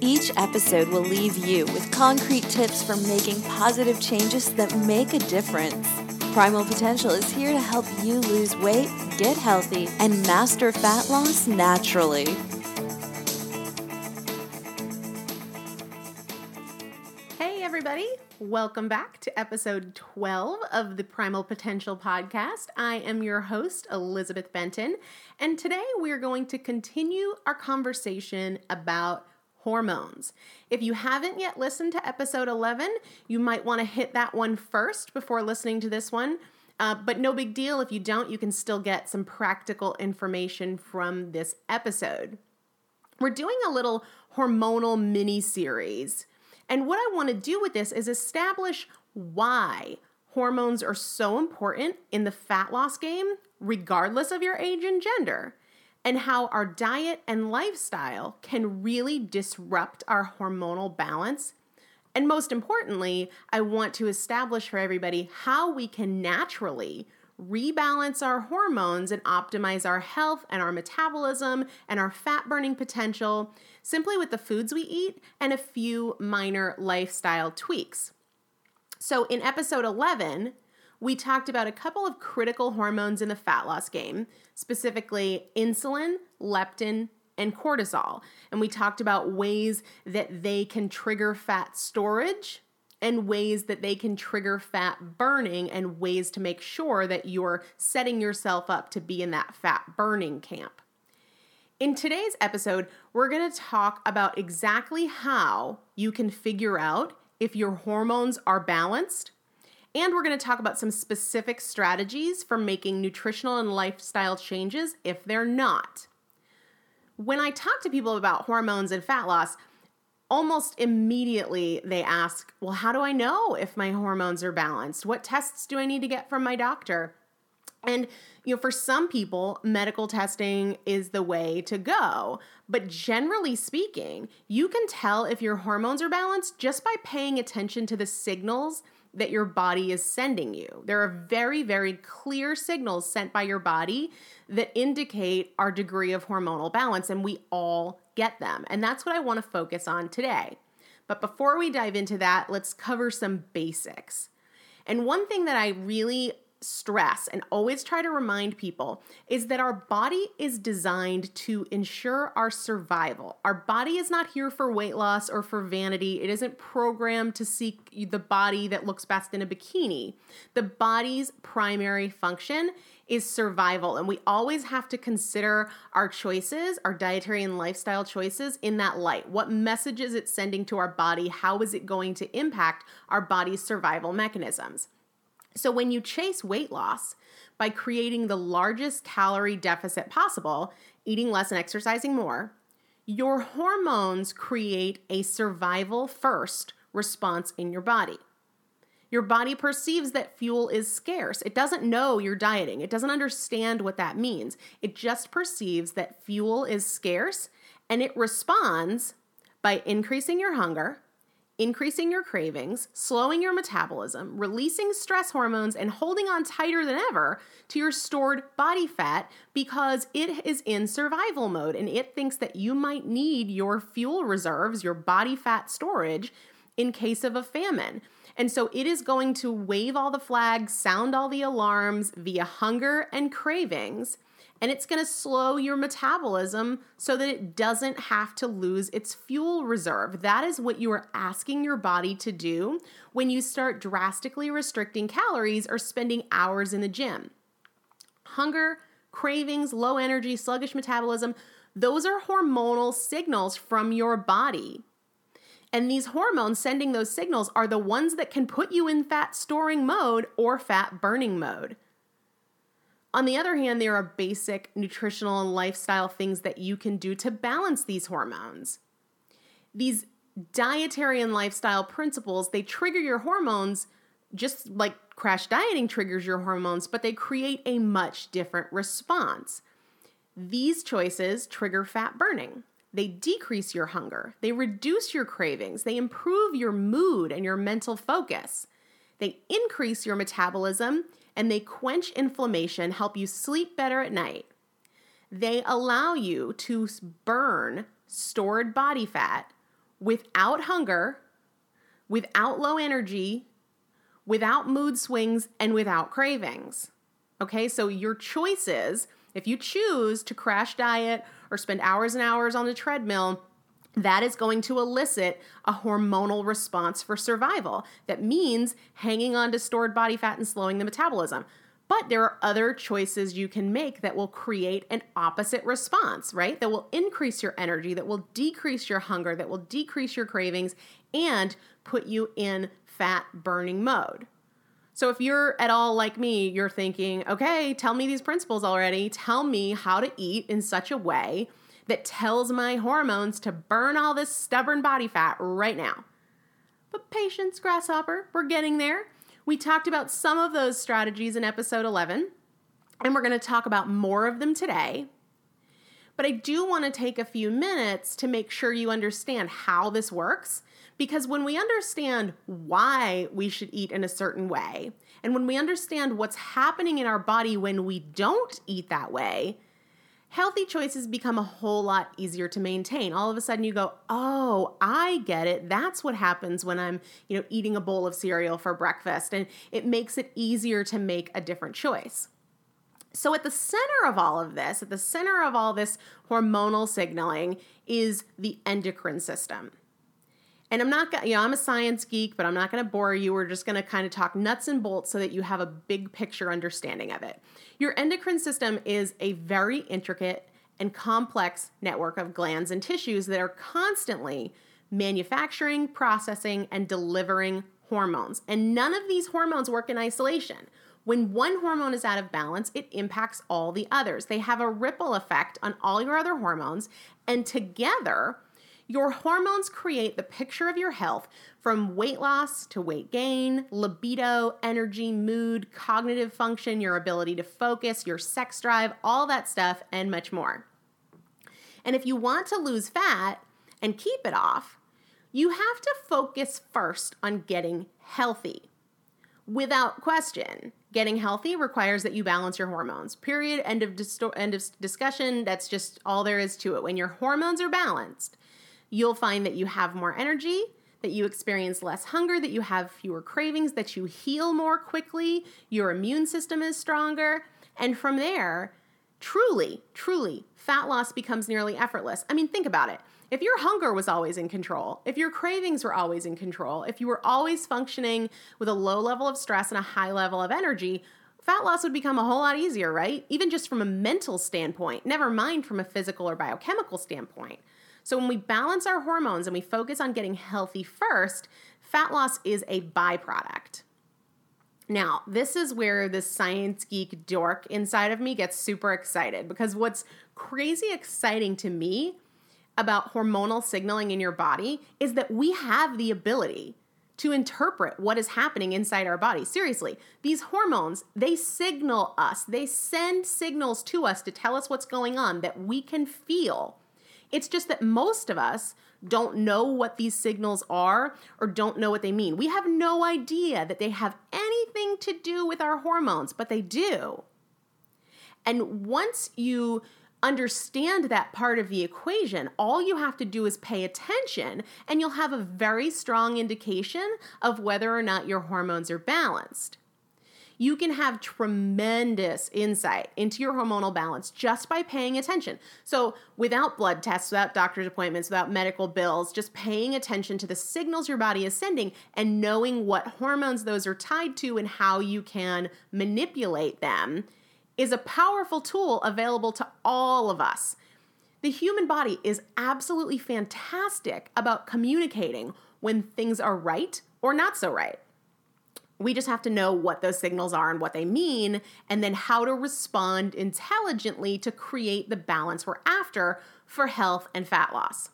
each episode will leave you with concrete tips for making positive changes that make a difference. Primal Potential is here to help you lose weight, get healthy, and master fat loss naturally. Hey, everybody. Welcome back to episode 12 of the Primal Potential podcast. I am your host, Elizabeth Benton, and today we're going to continue our conversation about hormones. If you haven't yet listened to episode 11, you might want to hit that one first before listening to this one. Uh, but no big deal. If you don't, you can still get some practical information from this episode. We're doing a little hormonal mini series. And what I want to do with this is establish why hormones are so important in the fat loss game, regardless of your age and gender and how our diet and lifestyle can really disrupt our hormonal balance. And most importantly, I want to establish for everybody how we can naturally rebalance our hormones and optimize our health and our metabolism and our fat burning potential simply with the foods we eat and a few minor lifestyle tweaks. So, in episode 11, we talked about a couple of critical hormones in the fat loss game, specifically insulin, leptin, and cortisol. And we talked about ways that they can trigger fat storage and ways that they can trigger fat burning and ways to make sure that you're setting yourself up to be in that fat burning camp. In today's episode, we're going to talk about exactly how you can figure out if your hormones are balanced and we're going to talk about some specific strategies for making nutritional and lifestyle changes if they're not. When I talk to people about hormones and fat loss, almost immediately they ask, Well, how do I know if my hormones are balanced? What tests do I need to get from my doctor? And you know, for some people, medical testing is the way to go. But generally speaking, you can tell if your hormones are balanced just by paying attention to the signals that your body is sending you. There are very, very clear signals sent by your body that indicate our degree of hormonal balance, and we all get them. And that's what I want to focus on today. But before we dive into that, let's cover some basics. And one thing that I really stress and always try to remind people is that our body is designed to ensure our survival. Our body is not here for weight loss or for vanity. It isn't programmed to seek the body that looks best in a bikini. The body's primary function is survival. And we always have to consider our choices, our dietary and lifestyle choices in that light. What message is it sending to our body? How is it going to impact our body's survival mechanisms? So, when you chase weight loss by creating the largest calorie deficit possible, eating less and exercising more, your hormones create a survival first response in your body. Your body perceives that fuel is scarce. It doesn't know you're dieting. It doesn't understand what that means. It just perceives that fuel is scarce and it responds by increasing your hunger, increasing your cravings, slowing your metabolism, releasing stress hormones, and holding on tighter than ever to your stored body fat because it is in survival mode and it thinks that you might need your fuel reserves, your body fat storage, in case of a famine. And so it is going to wave all the flags, sound all the alarms via hunger and cravings and it's going to slow your metabolism so that it doesn't have to lose its fuel reserve. That is what you are asking your body to do when you start drastically restricting calories or spending hours in the gym. Hunger, cravings, low energy, sluggish metabolism, those are hormonal signals from your body. And these hormones sending those signals are the ones that can put you in fat storing mode or fat burning mode. On the other hand, there are basic nutritional and lifestyle things that you can do to balance these hormones. These dietary and lifestyle principles, they trigger your hormones just like crash dieting triggers your hormones, but they create a much different response. These choices trigger fat burning. They decrease your hunger. They reduce your cravings. They improve your mood and your mental focus. They increase your metabolism and they quench inflammation, help you sleep better at night. They allow you to burn stored body fat without hunger, without low energy, without mood swings and without cravings. Okay, so your choices, if you choose to crash diet or spend hours and hours on the treadmill, that is going to elicit a hormonal response for survival. That means hanging on to stored body fat and slowing the metabolism. But there are other choices you can make that will create an opposite response, right? That will increase your energy, that will decrease your hunger, that will decrease your cravings, and put you in fat burning mode. So if you're at all like me, you're thinking, okay, tell me these principles already. Tell me how to eat in such a way that tells my hormones to burn all this stubborn body fat right now. But patience, grasshopper, we're getting there. We talked about some of those strategies in episode 11, and we're going to talk about more of them today. But I do want to take a few minutes to make sure you understand how this works. Because when we understand why we should eat in a certain way, and when we understand what's happening in our body when we don't eat that way, healthy choices become a whole lot easier to maintain. All of a sudden you go, "Oh, I get it. That's what happens when I'm, you know, eating a bowl of cereal for breakfast." And it makes it easier to make a different choice. So at the center of all of this, at the center of all this hormonal signaling is the endocrine system. And I'm not, you know, I'm a science geek, but I'm not going to bore you. We're just going to kind of talk nuts and bolts so that you have a big picture understanding of it. Your endocrine system is a very intricate and complex network of glands and tissues that are constantly manufacturing, processing, and delivering hormones. And none of these hormones work in isolation. When one hormone is out of balance, it impacts all the others. They have a ripple effect on all your other hormones, and together, your hormones create the picture of your health from weight loss to weight gain, libido, energy, mood, cognitive function, your ability to focus, your sex drive, all that stuff, and much more. And if you want to lose fat and keep it off, you have to focus first on getting healthy. Without question, getting healthy requires that you balance your hormones. Period. End of, disto- end of discussion. That's just all there is to it. When your hormones are balanced, you'll find that you have more energy, that you experience less hunger, that you have fewer cravings, that you heal more quickly, your immune system is stronger. And from there, truly, truly, fat loss becomes nearly effortless. I mean, think about it. If your hunger was always in control, if your cravings were always in control, if you were always functioning with a low level of stress and a high level of energy, fat loss would become a whole lot easier, right? Even just from a mental standpoint, never mind from a physical or biochemical standpoint. So when we balance our hormones and we focus on getting healthy first, fat loss is a byproduct. Now, this is where the science geek dork inside of me gets super excited because what's crazy exciting to me about hormonal signaling in your body is that we have the ability to interpret what is happening inside our body. Seriously, these hormones, they signal us, they send signals to us to tell us what's going on that we can feel it's just that most of us don't know what these signals are or don't know what they mean. We have no idea that they have anything to do with our hormones, but they do. And once you understand that part of the equation, all you have to do is pay attention, and you'll have a very strong indication of whether or not your hormones are balanced you can have tremendous insight into your hormonal balance just by paying attention. So, without blood tests, without doctor's appointments, without medical bills, just paying attention to the signals your body is sending and knowing what hormones those are tied to and how you can manipulate them is a powerful tool available to all of us. The human body is absolutely fantastic about communicating when things are right or not so right. We just have to know what those signals are and what they mean, and then how to respond intelligently to create the balance we're after for health and fat loss.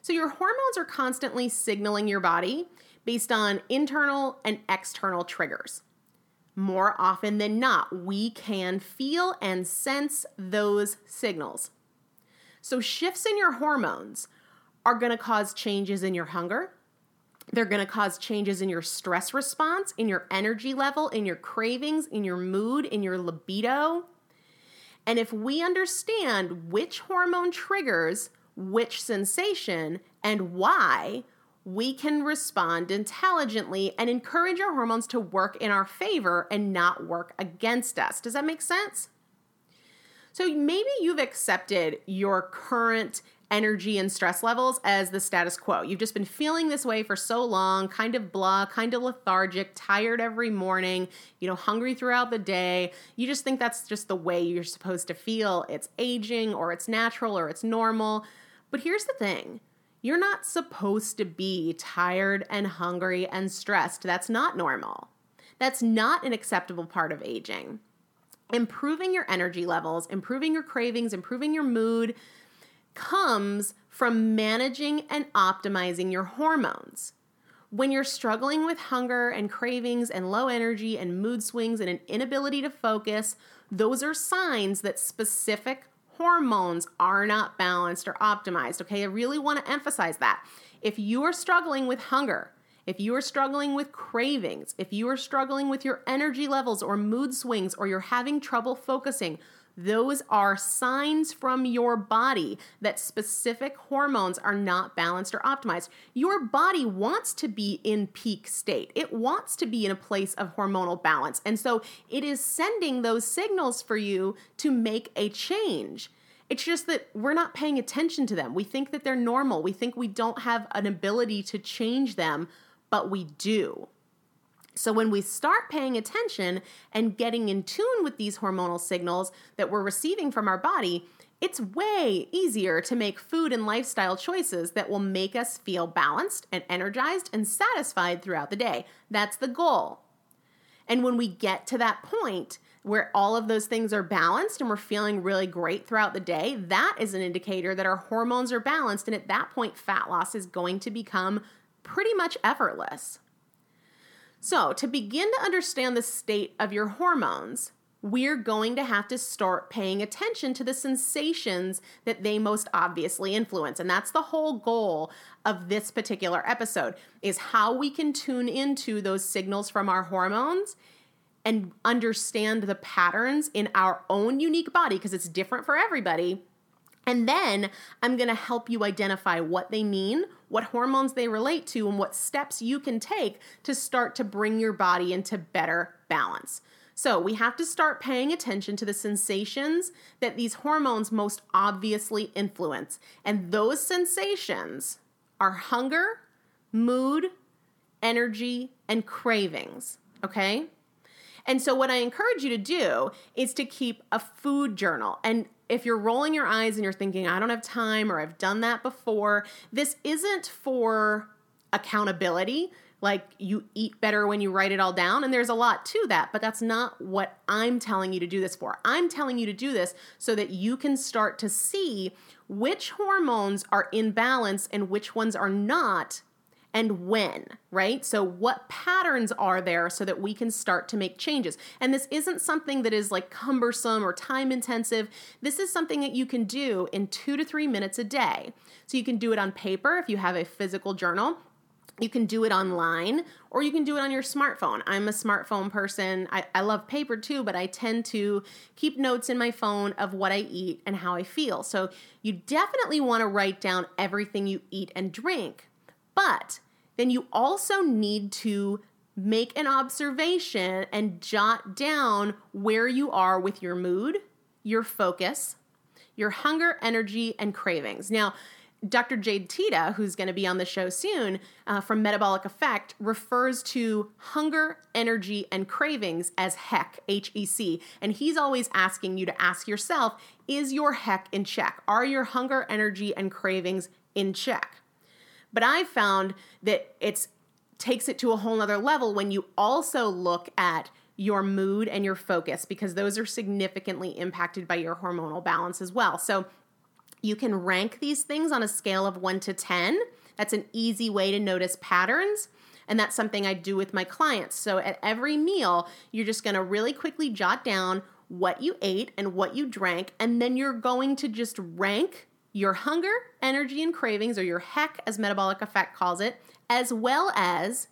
So, your hormones are constantly signaling your body based on internal and external triggers. More often than not, we can feel and sense those signals. So, shifts in your hormones are going to cause changes in your hunger, they're going to cause changes in your stress response, in your energy level, in your cravings, in your mood, in your libido. And if we understand which hormone triggers which sensation and why, we can respond intelligently and encourage our hormones to work in our favor and not work against us. Does that make sense? So maybe you've accepted your current energy and stress levels as the status quo. You've just been feeling this way for so long, kind of blah, kind of lethargic, tired every morning, you know, hungry throughout the day. You just think that's just the way you're supposed to feel. It's aging or it's natural or it's normal. But here's the thing you're not supposed to be tired and hungry and stressed. That's not normal. That's not an acceptable part of aging. Improving your energy levels, improving your cravings, improving your mood, comes from managing and optimizing your hormones. When you're struggling with hunger and cravings and low energy and mood swings and an inability to focus, those are signs that specific hormones are not balanced or optimized. Okay, I really want to emphasize that. If you are struggling with hunger, if you are struggling with cravings, if you are struggling with your energy levels or mood swings, or you're having trouble focusing, those are signs from your body that specific hormones are not balanced or optimized. Your body wants to be in peak state, it wants to be in a place of hormonal balance. And so it is sending those signals for you to make a change. It's just that we're not paying attention to them. We think that they're normal. We think we don't have an ability to change them, but we do. So, when we start paying attention and getting in tune with these hormonal signals that we're receiving from our body, it's way easier to make food and lifestyle choices that will make us feel balanced and energized and satisfied throughout the day. That's the goal. And when we get to that point where all of those things are balanced and we're feeling really great throughout the day, that is an indicator that our hormones are balanced. And at that point, fat loss is going to become pretty much effortless. So, to begin to understand the state of your hormones, we're going to have to start paying attention to the sensations that they most obviously influence. And that's the whole goal of this particular episode is how we can tune into those signals from our hormones and understand the patterns in our own unique body because it's different for everybody and then I'm going to help you identify what they mean, what hormones they relate to, and what steps you can take to start to bring your body into better balance. So, we have to start paying attention to the sensations that these hormones most obviously influence. And those sensations are hunger, mood, energy, and cravings. Okay? And so, what I encourage you to do is to keep a food journal. And if you're rolling your eyes and you're thinking, I don't have time or I've done that before, this isn't for accountability. Like you eat better when you write it all down. And there's a lot to that, but that's not what I'm telling you to do this for. I'm telling you to do this so that you can start to see which hormones are in balance and which ones are not and when, right? So, what patterns are there so that we can start to make changes? And this isn't something that is like cumbersome or time intensive. This is something that you can do in two to three minutes a day. So, you can do it on paper if you have a physical journal. You can do it online or you can do it on your smartphone. I'm a smartphone person. I, I, love paper too, but I tend to keep notes in my phone of what I eat and how I feel. So you definitely want to write down everything you eat and drink. But then you also need to make an observation and jot down where you are with your mood, your focus, your hunger, energy, and cravings. Now, Dr. Jade Teta, who's going to be on the show soon uh, from Metabolic Effect, refers to hunger, energy, and cravings as HEC, H E C. And he's always asking you to ask yourself is your HEC in check? Are your hunger, energy, and cravings in check? But I found that it takes it to a whole nother level when you also look at your mood and your focus because those are significantly impacted by your hormonal balance as well. So you can rank these things on a scale of 1 to 10. That's an easy way to notice patterns. And that's something I do with my clients. So at every meal, you're just going to really quickly jot down what you ate and what you drank. And then you're going to just rank your hunger, energy, and cravings, or your heck, as Metabolic Effect calls it, as well as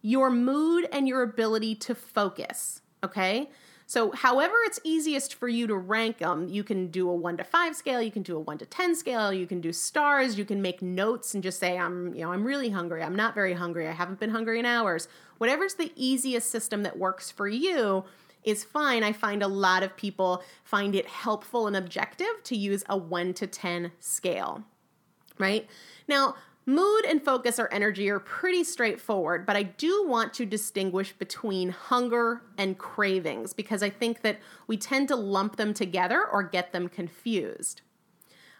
your mood and your ability to focus. Okay? So, however, it's easiest for you to rank them, you can do a one to five scale, you can do a one to 10 scale, you can do stars, you can make notes and just say, I'm, you know, I'm really hungry, I'm not very hungry, I haven't been hungry in hours. Whatever's the easiest system that works for you is fine. I find a lot of people find it helpful and objective to use a one to 10 scale, right? Now, Mood and focus or energy are pretty straightforward, but I do want to distinguish between hunger and cravings because I think that we tend to lump them together or get them confused.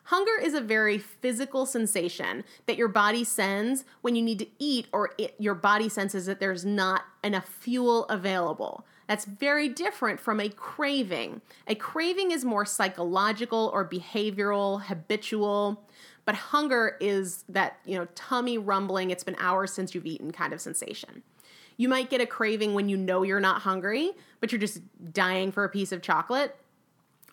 Hunger is a very physical sensation that your body sends when you need to eat, or it, your body senses that there's not enough fuel available. That's very different from a craving. A craving is more psychological or behavioral, habitual. But hunger is that, you know, tummy rumbling, it's been hours since you've eaten kind of sensation. You might get a craving when you know you're not hungry, but you're just dying for a piece of chocolate.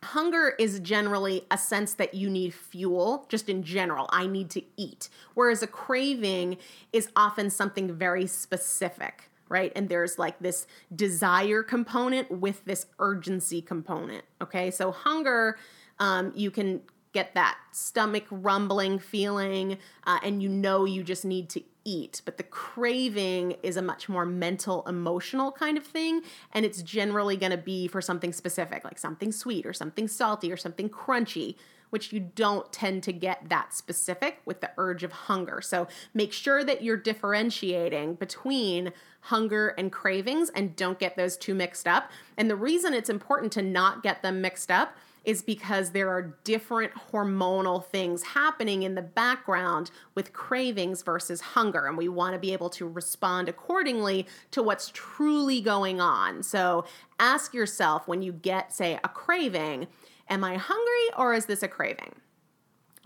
Hunger is generally a sense that you need fuel, just in general. I need to eat. Whereas a craving is often something very specific, right? And there's like this desire component with this urgency component, okay? So hunger, um, you can get that stomach rumbling feeling, uh, and you know you just need to eat. But the craving is a much more mental, emotional kind of thing. And it's generally going to be for something specific, like something sweet or something salty or something crunchy, which you don't tend to get that specific with the urge of hunger. So make sure that you're differentiating between hunger and cravings and don't get those two mixed up. And the reason it's important to not get them mixed up is because there are different hormonal things happening in the background with cravings versus hunger. And we want to be able to respond accordingly to what's truly going on. So ask yourself when you get, say, a craving, am I hungry or is this a craving?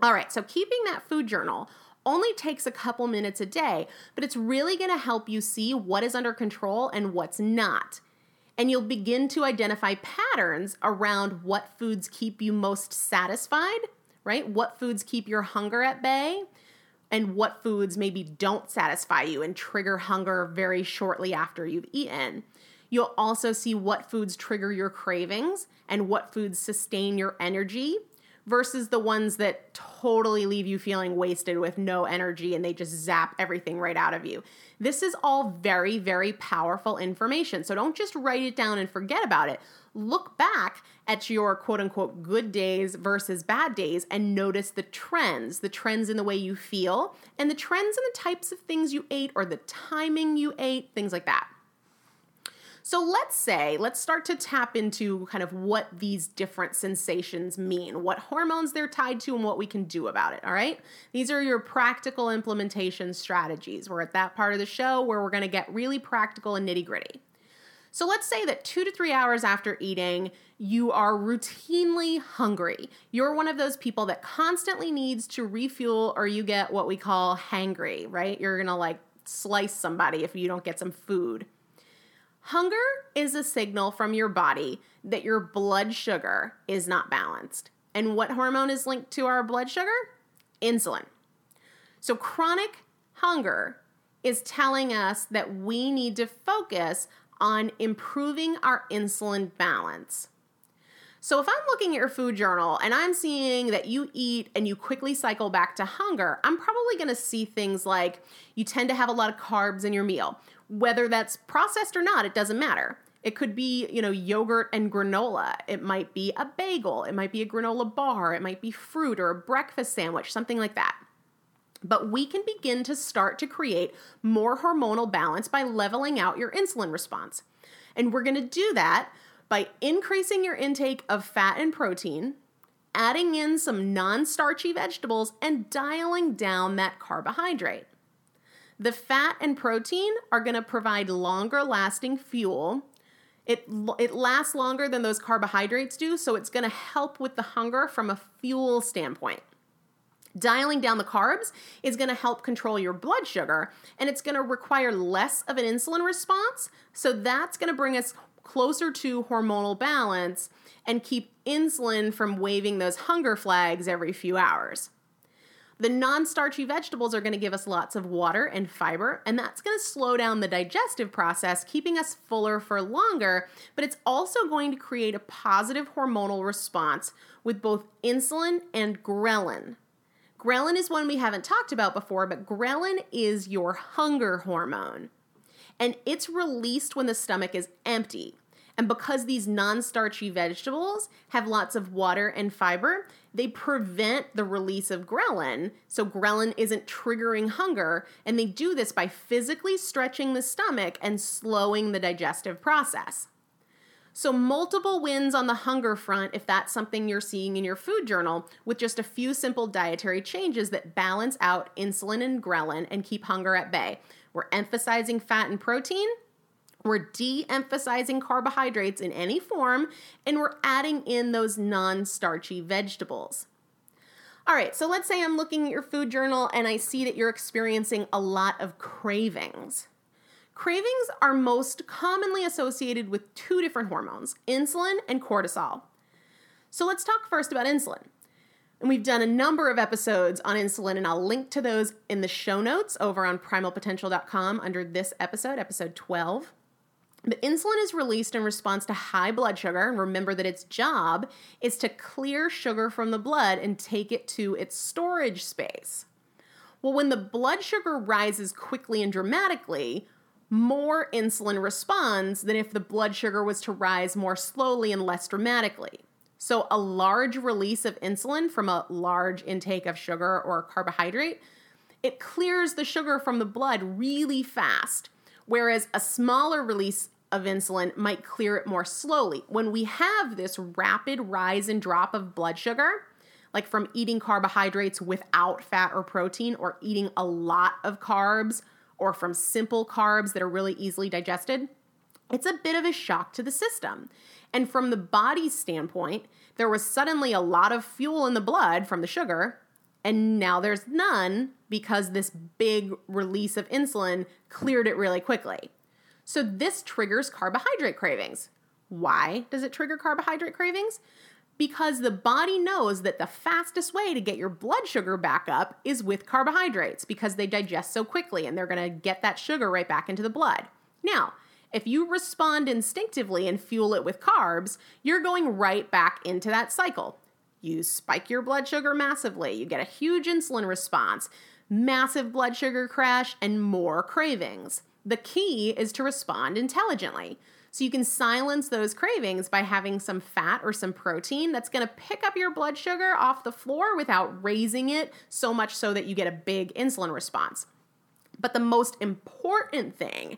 All right, so keeping that food journal only takes a couple minutes a day, but it's really going to help you see what is under control and what's not and you'll begin to identify patterns around what foods keep you most satisfied, right? What foods keep your hunger at bay, and what foods maybe don't satisfy you and trigger hunger very shortly after you've eaten. You'll also see what foods trigger your cravings and what foods sustain your energy versus the ones that totally leave you feeling wasted with no energy and they just zap everything right out of you. This is all very, very powerful information. So don't just write it down and forget about it. Look back at your quote unquote good days versus bad days and notice the trends, the trends in the way you feel, and the trends in the types of things you ate or the timing you ate, things like that. So let's say, let's start to tap into kind of what these different sensations mean, what hormones they're tied to, and what we can do about it. All right. These are your practical implementation strategies. We're at that part of the show where we're going to get really practical and nitty gritty. So let's say that two to three hours after eating, you are routinely hungry. You're one of those people that constantly needs to refuel, or you get what we call hangry, right? You're gonna like slice somebody if you don't get some food. Hunger is a signal from your body that your blood sugar is not balanced. And what hormone is linked to our blood sugar? Insulin. So, chronic hunger is telling us that we need to focus on improving our insulin balance. So, if I'm looking at your food journal and I'm seeing that you eat and you quickly cycle back to hunger, I'm probably gonna see things like you tend to have a lot of carbs in your meal, whether that's processed or not, it doesn't matter. It could be, you know, yogurt and granola. It might be a bagel. It might be a granola bar. It might be fruit or a breakfast sandwich, something like that. But we can begin to start to create more hormonal balance by leveling out your insulin response. And we're going to do that by increasing your intake of fat and protein, adding in some non starchy vegetables, and dialing down that carbohydrate. The fat and protein are going to provide longer lasting fuel. It, it lasts longer than those carbohydrates do, so it's going to help with the hunger from a fuel standpoint. Dialing down the carbs is going to help control your blood sugar and it's going to require less of an insulin response. So that's going to bring us closer to hormonal balance and keep insulin from waving those hunger flags every few hours. The non starchy vegetables are going to give us lots of water and fiber, and that's going to slow down the digestive process, keeping us fuller for longer. But it's also going to create a positive hormonal response with both insulin and ghrelin. Ghrelin is one we haven't talked about before, but ghrelin is your hunger hormone. And it's released when the stomach is empty. And because these non starchy vegetables have lots of water and fiber, they prevent the release of ghrelin. So ghrelin isn't triggering hunger. And they do this by physically stretching the stomach and slowing the digestive process. So, multiple wins on the hunger front if that's something you're seeing in your food journal, with just a few simple dietary changes that balance out insulin and ghrelin and keep hunger at bay. We're emphasizing fat and protein, we're de emphasizing carbohydrates in any form, and we're adding in those non starchy vegetables. All right, so let's say I'm looking at your food journal and I see that you're experiencing a lot of cravings. Cravings are most commonly associated with two different hormones insulin and cortisol. So let's talk first about insulin. And we've done a number of episodes on insulin, and I'll link to those in the show notes over on primalpotential.com under this episode, episode 12. But insulin is released in response to high blood sugar. And remember that its job is to clear sugar from the blood and take it to its storage space. Well, when the blood sugar rises quickly and dramatically, more insulin responds than if the blood sugar was to rise more slowly and less dramatically. So, a large release of insulin from a large intake of sugar or carbohydrate, it clears the sugar from the blood really fast whereas a smaller release of insulin might clear it more slowly. When we have this rapid rise and drop of blood sugar, like from eating carbohydrates without fat or protein, or eating a lot of carbs, or from simple carbs that are really easily digested, it's a bit of a shock to the system. And from the body's standpoint, there was suddenly a lot of fuel in the blood from the sugar, and now there's none because this big release of insulin cleared it really quickly. So this triggers carbohydrate cravings. Why does it trigger carbohydrate cravings? Because the body knows that the fastest way to get your blood sugar back up is with carbohydrates because they digest so quickly and they're to get that sugar right back into the blood. Now, if you respond instinctively and fuel it with carbs, you're going right back into that cycle. You spike your blood sugar massively, you get a huge insulin response, massive blood sugar crash, and more cravings. The key is to respond intelligently. So you can silence those cravings by having some fat or some protein that's going to pick up your blood sugar off the floor without raising it so much so that you get a big insulin response. But the most important thing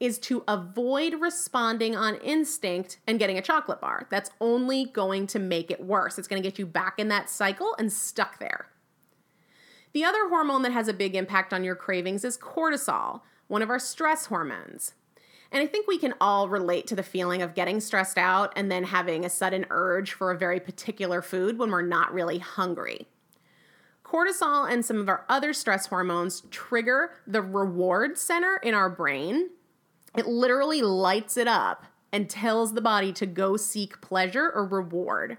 is to avoid responding on instinct and getting a chocolate bar. That's only going to make it worse. It's going to get you back in that cycle and stuck there. The other hormone that has a big impact on your cravings is cortisol, one of our stress hormones. And I think we can all relate to the feeling of getting stressed out and then having a sudden urge for a very particular food when we're not really hungry. Cortisol and some of our other stress hormones trigger the reward center in our brain, it literally lights it up and tells the body to go seek pleasure or reward.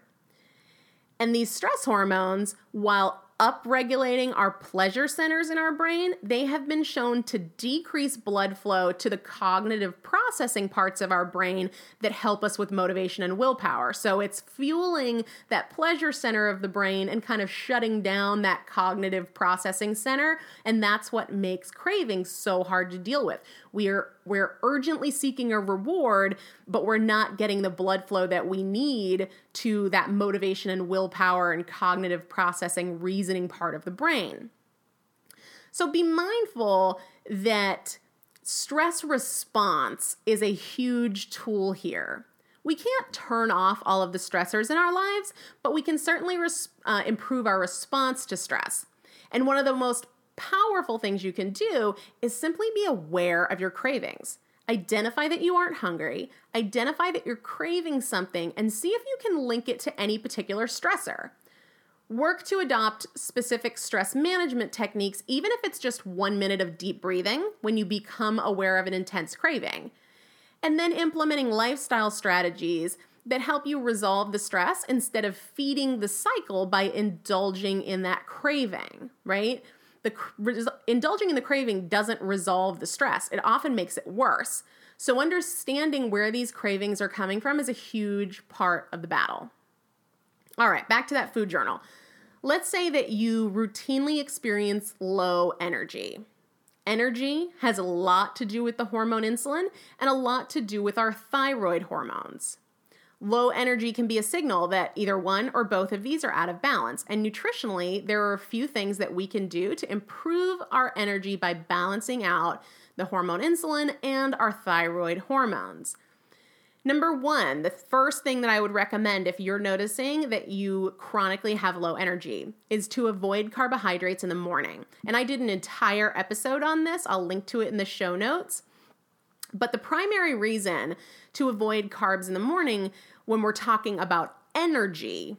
And these stress hormones, while upregulating our pleasure centers in our brain, they have been shown to decrease blood flow to the cognitive processing parts of our brain that help us with motivation and willpower. So it's fueling that pleasure center of the brain and kind of shutting down that cognitive processing center. And that's what makes cravings so hard to deal with. We're we're urgently seeking a reward, but we're not getting the blood flow that we need to that motivation and willpower and cognitive processing reasoning part of the brain. So be mindful that stress response is a huge tool here. We can't turn off all of the stressors in our lives, but we can certainly res- uh, improve our response to stress. And one of the most powerful things you can do is simply be aware of your cravings. Identify that you aren't hungry, identify that you're craving something, and see if you can link it to any particular stressor. Work to adopt specific stress management techniques, even if it's just one minute of deep breathing when you become aware of an intense craving. And then implementing lifestyle strategies that help you resolve the stress instead of feeding the cycle by indulging in that craving, right? The indulging in the craving doesn't resolve the stress. It often makes it worse. So understanding where these cravings are coming from is a huge part of the battle. All right, back to that food journal. Let's say that you routinely experience low energy. Energy has a lot to do with the hormone insulin and a lot to do with our thyroid hormones. Low energy can be a signal that either one or both of these are out of balance. And nutritionally, there are a few things that we can do to improve our energy by balancing out the hormone insulin and our thyroid hormones. Number one, the first thing that I would recommend if you're noticing that you chronically have low energy is to avoid carbohydrates in the morning. And I did an entire episode on this, I'll link to it in the show notes. But the primary reason to avoid carbs in the morning when we're talking about energy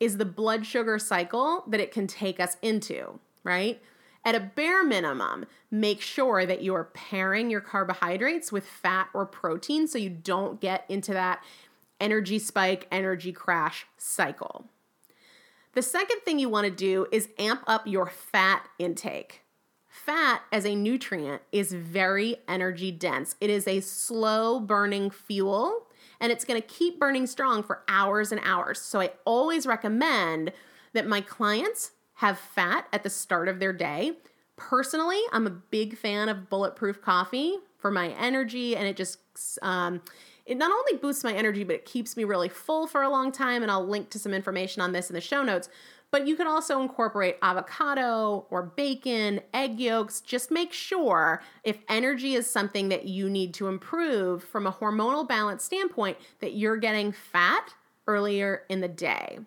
is the blood sugar cycle that it can take us into, right? At a bare minimum, make sure that you're pairing your carbohydrates with fat or protein so you don't get into that energy spike, energy crash cycle. The second thing you want to do is amp up your fat intake. Fat as a nutrient is very energy dense. It is a slow burning fuel and it's going to keep burning strong for hours and hours. So I always recommend that my clients have fat at the start of their day. Personally, I'm a big fan of bulletproof coffee for my energy, and it just um, it not only boosts my energy, but it keeps me really full for a long time. And I'll link to some information on this in the show notes. But you can also incorporate avocado or bacon, egg yolks. Just make sure if energy is something that you need to improve from a hormonal balance standpoint, that you're getting fat earlier in the day.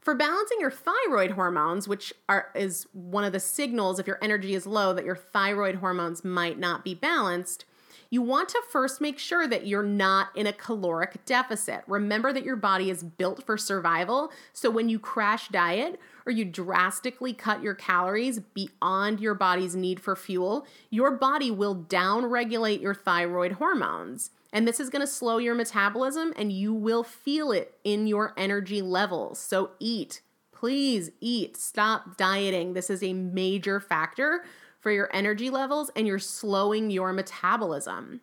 For balancing your thyroid hormones, which are is one of the signals if your energy is low that your thyroid hormones might not be balanced, you want to first make sure that you're not in a caloric deficit. Remember that your body is built for survival. So when you crash diet or you drastically cut your calories beyond your body's need for fuel, your body will downregulate your thyroid hormones. And this is going to slow your metabolism and you will feel it in your energy levels. So eat. Please eat. Stop dieting. This is a major factor for your energy levels and you're slowing your metabolism.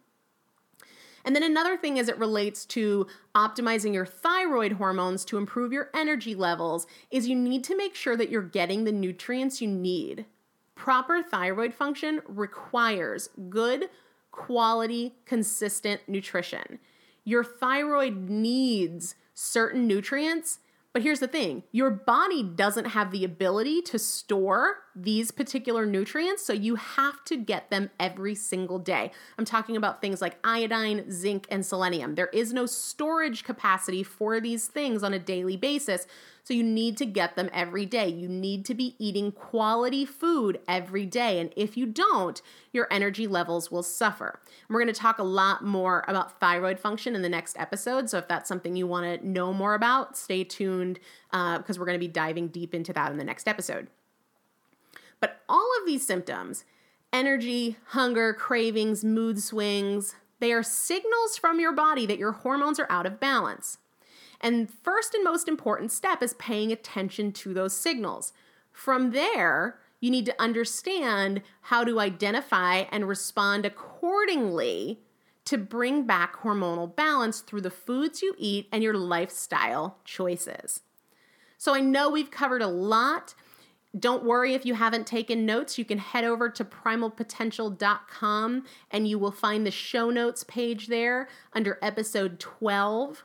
And then another thing as it relates to optimizing your thyroid hormones to improve your energy levels is you need to make sure that you're getting the nutrients you need. Proper thyroid function requires good quality, consistent nutrition. Your thyroid needs certain nutrients, but here's the thing your body doesn't have the ability to store these particular nutrients, so you have to get them every single day. I'm talking about things like iodine, zinc, and selenium. There is no storage capacity for these things on a daily basis, so you need to get them every day. You need to be eating quality food every day, and if you don't, your energy levels will suffer. we're going to talk a lot more about thyroid function in the next episode, so if that's something you want to know more about, stay tuned because uh, we're going to be diving deep into that in the next episode. But all of these symptoms energy, hunger, cravings, mood swings they are signals from your body that your hormones are out of balance. And first and most important step is paying attention to those signals. From there, you need to understand how to identify and respond accordingly to bring back hormonal balance through the foods you eat and your lifestyle choices. So I know we've covered a lot. Don't worry if you haven't taken notes. You can head over to primalpotential.com and you will find the show notes page there under episode 12.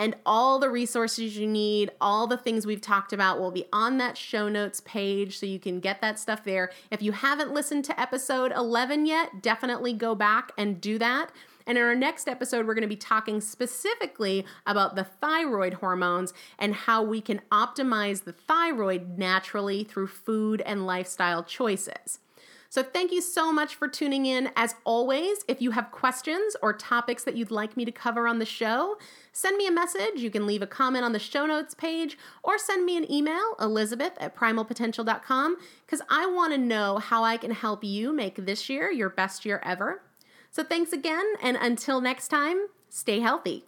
And all the resources you need, all the things we've talked about will be on that show notes page so you can get that stuff there. If you haven't listened to episode 11 yet, definitely go back and do that. And in our next episode, we're going to be talking specifically about the thyroid hormones and how we can optimize the thyroid naturally through food and lifestyle choices. So, thank you so much for tuning in. As always, if you have questions or topics that you'd like me to cover on the show, send me a message. You can leave a comment on the show notes page or send me an email, elizabeth at primalpotential.com, because I want to know how I can help you make this year your best year ever. So thanks again, and until next time, stay healthy.